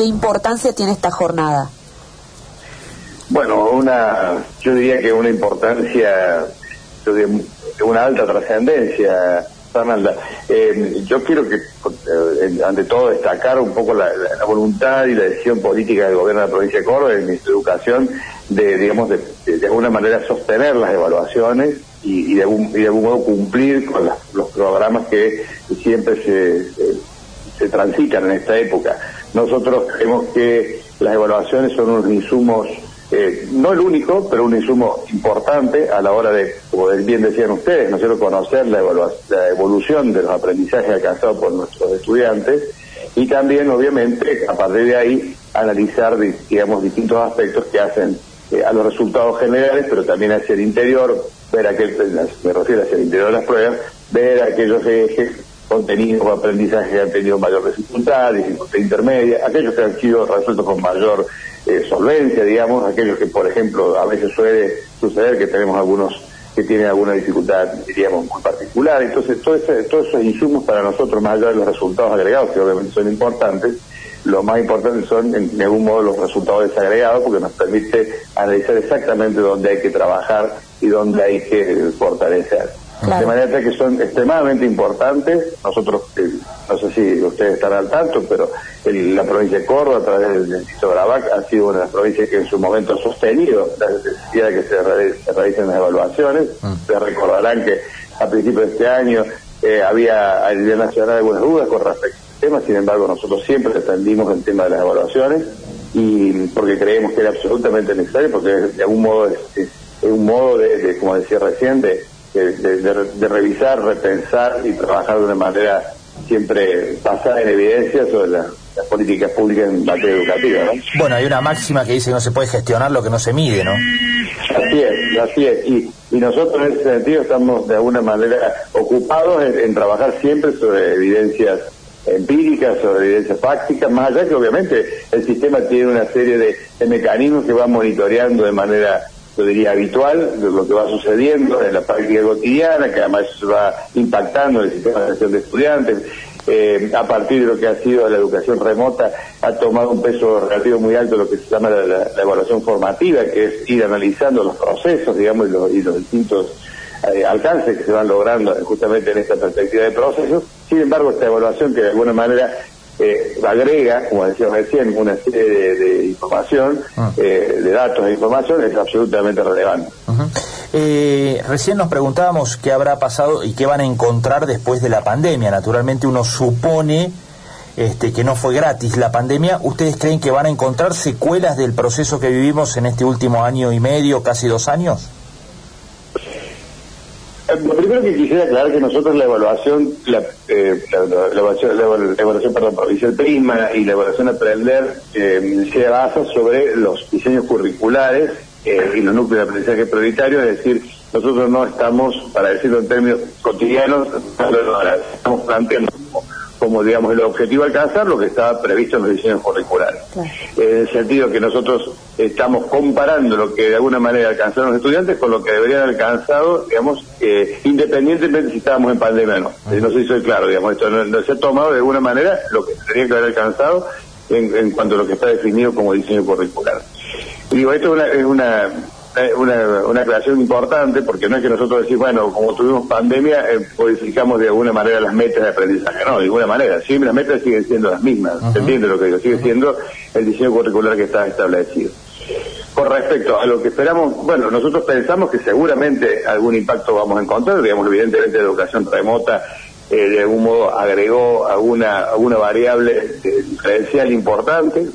¿Qué importancia tiene esta jornada? Bueno, una, yo diría que una importancia, yo una alta trascendencia, Fernanda. Eh, yo quiero que, eh, ante todo, destacar un poco la, voluntad y la decisión política del gobierno de la provincia de Córdoba, del Ministerio de Educación, de, digamos, de, de, alguna manera sostener las evaluaciones y, de, algún, modo cumplir con los programas que siempre se, se transitan en esta época. Nosotros creemos que las evaluaciones son unos insumos eh, no el único, pero un insumo importante a la hora de, como bien decían ustedes, ¿no es conocer la, la evolución de los aprendizajes alcanzados por nuestros estudiantes y también, obviamente, a partir de ahí, analizar, digamos, distintos aspectos que hacen eh, a los resultados generales, pero también hacia el interior, ver aquel, me refiero hacia el interior de las pruebas, ver aquellos ejes contenidos o aprendizajes que han tenido mayor dificultad, dificultad intermedia, aquellos que han sido resueltos con mayor eh, solvencia, digamos, aquellos que, por ejemplo, a veces suele suceder que tenemos algunos que tienen alguna dificultad, diríamos, muy particular. Entonces, todo todos esos insumos para nosotros, más allá de los resultados agregados, que obviamente son importantes, lo más importante son, en, algún modo, los resultados desagregados, porque nos permite analizar exactamente dónde hay que trabajar y dónde hay que fortalecer. De manera que son extremadamente importantes. Nosotros, eh, no sé si ustedes están al tanto, pero la provincia de Córdoba, a través del Distrito Bravac, ha sido una de las provincias que en su momento ha sostenido la necesidad de que se, realicen las evaluaciones. Mm. Se recordarán que a principios de este año eh, había a nivel nacional algunas dudas con respecto al tema, sin embargo nosotros siempre defendimos el tema de las evaluaciones y porque creemos que era absolutamente necesario, porque de algún modo es, un modo de, como decía recién, de de, revisar, repensar y trabajar de una manera siempre basada en evidencia sobre las políticas públicas en materia educativa. ¿no? Bueno, hay una máxima que dice que no se puede gestionar lo que no se mide, ¿no? Así es, así es. Y, y nosotros en ese sentido estamos de alguna manera ocupados en, trabajar siempre sobre evidencias empíricas, sobre evidencias fácticas, más allá que obviamente el sistema tiene una serie de, de mecanismos que va monitoreando de manera yo diría, habitual de lo que va sucediendo en la práctica cotidiana, que además va impactando el sistema de educación de estudiantes. Eh, a partir de lo que ha sido la educación remota, ha tomado un peso relativo muy alto lo que se llama la, evaluación formativa, que es ir analizando los procesos, digamos, y los, y los distintos eh, alcances que se van logrando justamente en esta perspectiva de procesos. Sin embargo, esta evaluación que de alguna manera eh, agrega, como decía recién, una serie de, información, ah. eh, de datos e información, es absolutamente relevante. Eh, recién nos preguntábamos qué habrá pasado y qué van a encontrar después de la pandemia. Naturalmente uno supone este, que no fue gratis la pandemia. ¿Ustedes creen que van a encontrar secuelas del proceso que vivimos en este último año y medio, casi dos años? Lo primero que quisiera aclarar que nosotros la evaluación, la, eh, evaluación, la, evaluación, perdón, provincial Prisma y la evaluación Aprender eh, se basa sobre los diseños curriculares eh, y los núcleos de aprendizaje prioritario, es decir, nosotros no estamos, para decirlo en términos cotidianos, estamos planteando como digamos el objetivo alcanzar lo que estaba previsto en los diseños curriculares. En el sentido que nosotros estamos comparando lo que de alguna manera alcanzaron los estudiantes con lo que deberían haber alcanzado, digamos, eh, independientemente si estábamos en pandemia o no. Eh, no sé si soy claro, digamos, esto no, se ha tomado de alguna manera lo que tendría que haber alcanzado en, cuanto a lo que está definido como diseño curricular. Y digo, esto es una eh, una, una aclaración importante porque no es que nosotros decimos, bueno, como tuvimos pandemia, eh, modificamos de alguna manera las metas de aprendizaje. No, de ninguna manera. Siempre las metas siguen siendo las mismas. ¿Se entiende lo que digo? Sigue siendo el diseño curricular que está establecido. Con respecto a lo que esperamos, bueno, nosotros pensamos que seguramente algún impacto vamos a encontrar, digamos, evidentemente la educación remota eh, de algún modo agregó alguna, alguna variable diferencial importante,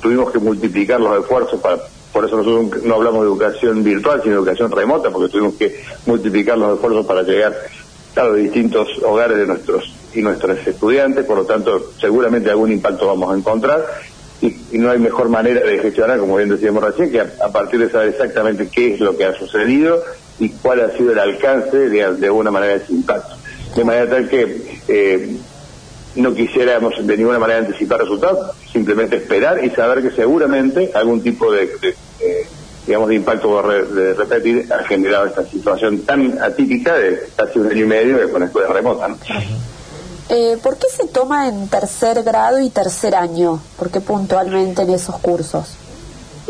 tuvimos que multiplicar los esfuerzos para por eso nosotros no hablamos de educación virtual, sino de educación remota, porque tuvimos que multiplicar los esfuerzos para llegar a los distintos hogares de nuestros y nuestros estudiantes, por lo tanto, seguramente algún impacto vamos a encontrar. Y, no hay mejor manera de gestionar, como bien decíamos recién, que a, partir de saber exactamente qué es lo que ha sucedido y cuál ha sido el alcance de, de alguna manera de ese impacto. De manera tal que eh, no quisiéramos de ninguna manera anticipar resultados, simplemente esperar y saber que seguramente algún tipo de, digamos de impacto de repetir ha generado esta situación tan atípica de casi un año y medio con escuela remota. Eh, ¿Por qué se toma en tercer grado y tercer año? ¿Por qué puntualmente en esos cursos?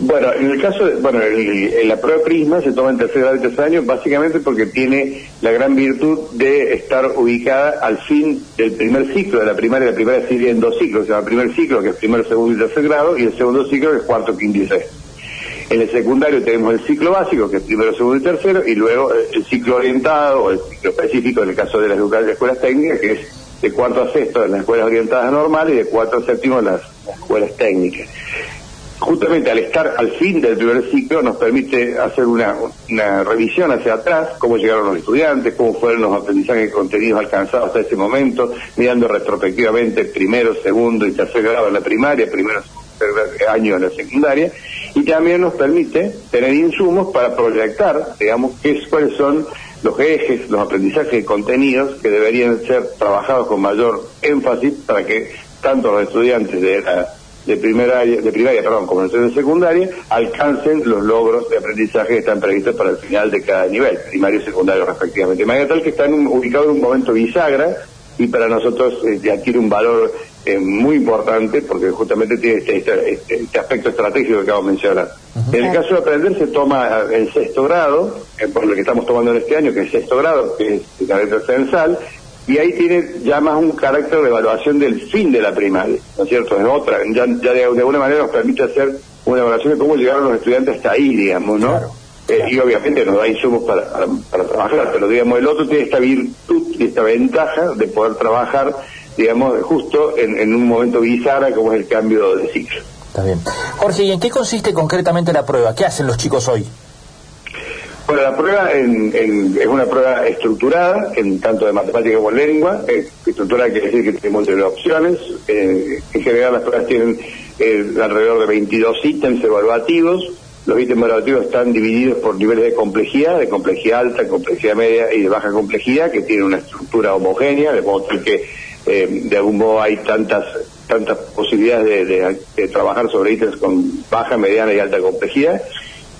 Bueno, en el caso de, bueno, en la prueba Prisma se toma en tercer grado y tercer año básicamente porque tiene la gran virtud de estar ubicada al fin del primer ciclo de la primaria. La primaria sigue en dos ciclos, se llama primer ciclo que es primero, segundo y tercer grado y el segundo ciclo que es cuarto, quinto y sexto. En el secundario tenemos el ciclo básico, que es primero, segundo y tercero, y luego el ciclo orientado o el ciclo específico en el caso de las, escuelas técnicas, que es de cuarto a sexto en las escuelas orientadas normales y de cuarto a séptimo en las escuelas técnicas. Justamente al estar al fin del primer ciclo nos permite hacer una, revisión hacia atrás, cómo llegaron los estudiantes, cómo fueron los aprendizajes y contenidos alcanzados hasta ese momento, mirando retrospectivamente primero, segundo y tercer grado en la primaria, primero tercer año en la secundaria, y también nos permite tener insumos para proyectar, digamos, qué, cuáles son los ejes, los aprendizajes y contenidos que deberían ser trabajados con mayor énfasis para que tanto los estudiantes de la de primaria, de primaria perdón, como de secundaria, alcancen los logros de aprendizaje que están previstos para el final de cada nivel, primario y secundario respectivamente. De manera tal que están ubicados en un momento bisagra y para nosotros eh, adquiere un valor eh, muy importante porque justamente tiene este, este, este, este, aspecto estratégico que acabo de mencionar. En el caso de aprender se toma el sexto grado, eh, por lo que estamos tomando en este año, que es sexto grado, que es el carácter censal, y ahí tiene ya más un carácter de evaluación del fin de la primaria, ¿no es cierto? Es otra, ya, de, alguna manera nos permite hacer una evaluación de cómo llegaron los estudiantes hasta ahí, digamos, ¿no? Eh, y obviamente nos da insumos para, para, trabajar, pero digamos, el otro tiene esta virtud esta ventaja de poder trabajar, digamos, justo en, en un momento bisagra como es el cambio de ciclo. Está bien. Jorge, ¿y en qué consiste concretamente la prueba? ¿Qué hacen los chicos hoy? Bueno, la prueba es una prueba estructurada, en tanto de matemática como lengua. estructurada quiere decir que tiene múltiples opciones. Eh, en general las pruebas tienen eh, alrededor de 22 ítems evaluativos. Los ítems evaluativos están divididos por niveles de complejidad, de complejidad alta, complejidad media y de baja complejidad, que tienen una estructura homogénea, de modo que eh, de algún modo hay tantas tantas posibilidades de trabajar sobre ítems con baja, mediana y alta complejidad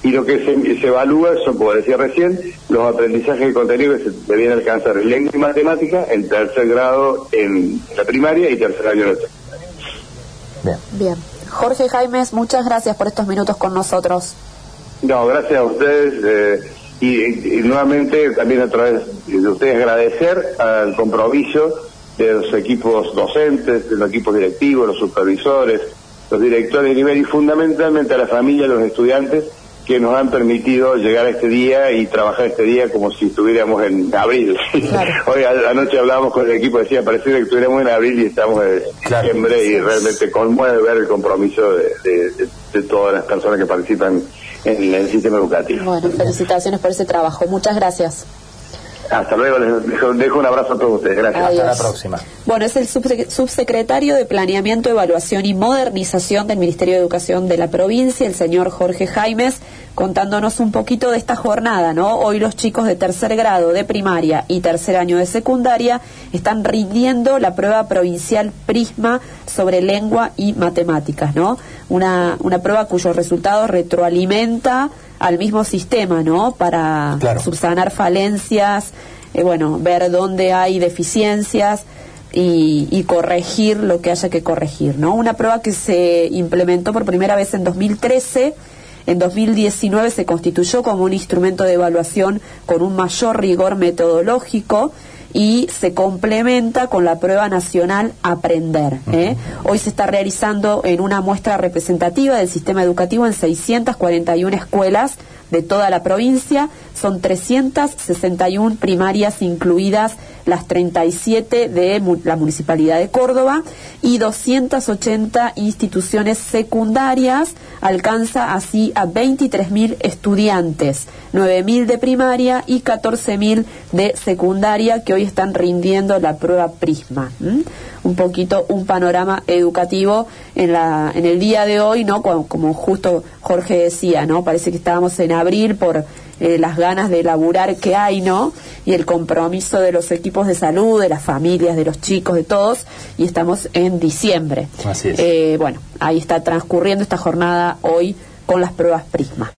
y lo que se, evalúa son, como decía recién, los aprendizajes de contenido que se debían alcanzar en lengua y matemática en tercer grado en la primaria y tercer año en la secundaria. Bien. Bien. Jorge Jaimes, muchas gracias por estos minutos con nosotros. No, gracias a ustedes eh, y, nuevamente también a través de ustedes agradecer al compromiso de los equipos docentes, de los equipos directivos, los supervisores, los directores de nivel y fundamentalmente a la familia, a los estudiantes que nos han permitido llegar a este día y trabajar este día como si estuviéramos en abril. Hoy anoche hablábamos con el equipo, decía, parecía que estuviéramos en abril y estamos en diciembre y realmente conmueve ver el compromiso de, todas las personas que participan en el sistema educativo. Bueno, felicitaciones por ese trabajo. Muchas gracias. Hasta luego, les dejo, un abrazo a todos ustedes. Gracias. Hasta la próxima. Bueno, es el subsecretario de Planeamiento, Evaluación y Modernización del Ministerio de Educación de la provincia, el señor Jorge Jaimes, contándonos un poquito de esta jornada, ¿no? Hoy los chicos de tercer grado de primaria y tercer año de secundaria están rindiendo la prueba provincial Prisma sobre lengua y matemáticas, ¿no? Una, una prueba cuyo resultado retroalimenta al mismo sistema, ¿no? Para subsanar falencias, eh, bueno, ver dónde hay deficiencias y, y, corregir lo que haya que corregir, ¿no? Una prueba que se implementó por primera vez en 2013. En 2019 se constituyó como un instrumento de evaluación con un mayor rigor metodológico y se complementa con la prueba nacional Aprender. ¿eh? Hoy se está realizando en una muestra representativa del sistema educativo en 641 escuelas de toda la provincia. Son 361 primarias incluidas las 37 de la Municipalidad de Córdoba y 280 instituciones secundarias. Alcanza así a 23.000 estudiantes, 9.000 de primaria y 14.000 de secundaria que hoy están rindiendo la prueba Prisma. Un poquito un panorama educativo en, la, en el día de hoy, ¿no? Como, como justo Jorge decía, ¿no? Parece que estábamos en abril por eh, las ganas de laburar que hay, ¿no? Y el compromiso de los equipos de salud, de las familias, de los chicos, de todos, y estamos en diciembre. Así es. Eh, bueno, ahí está transcurriendo esta jornada hoy con las pruebas Prisma.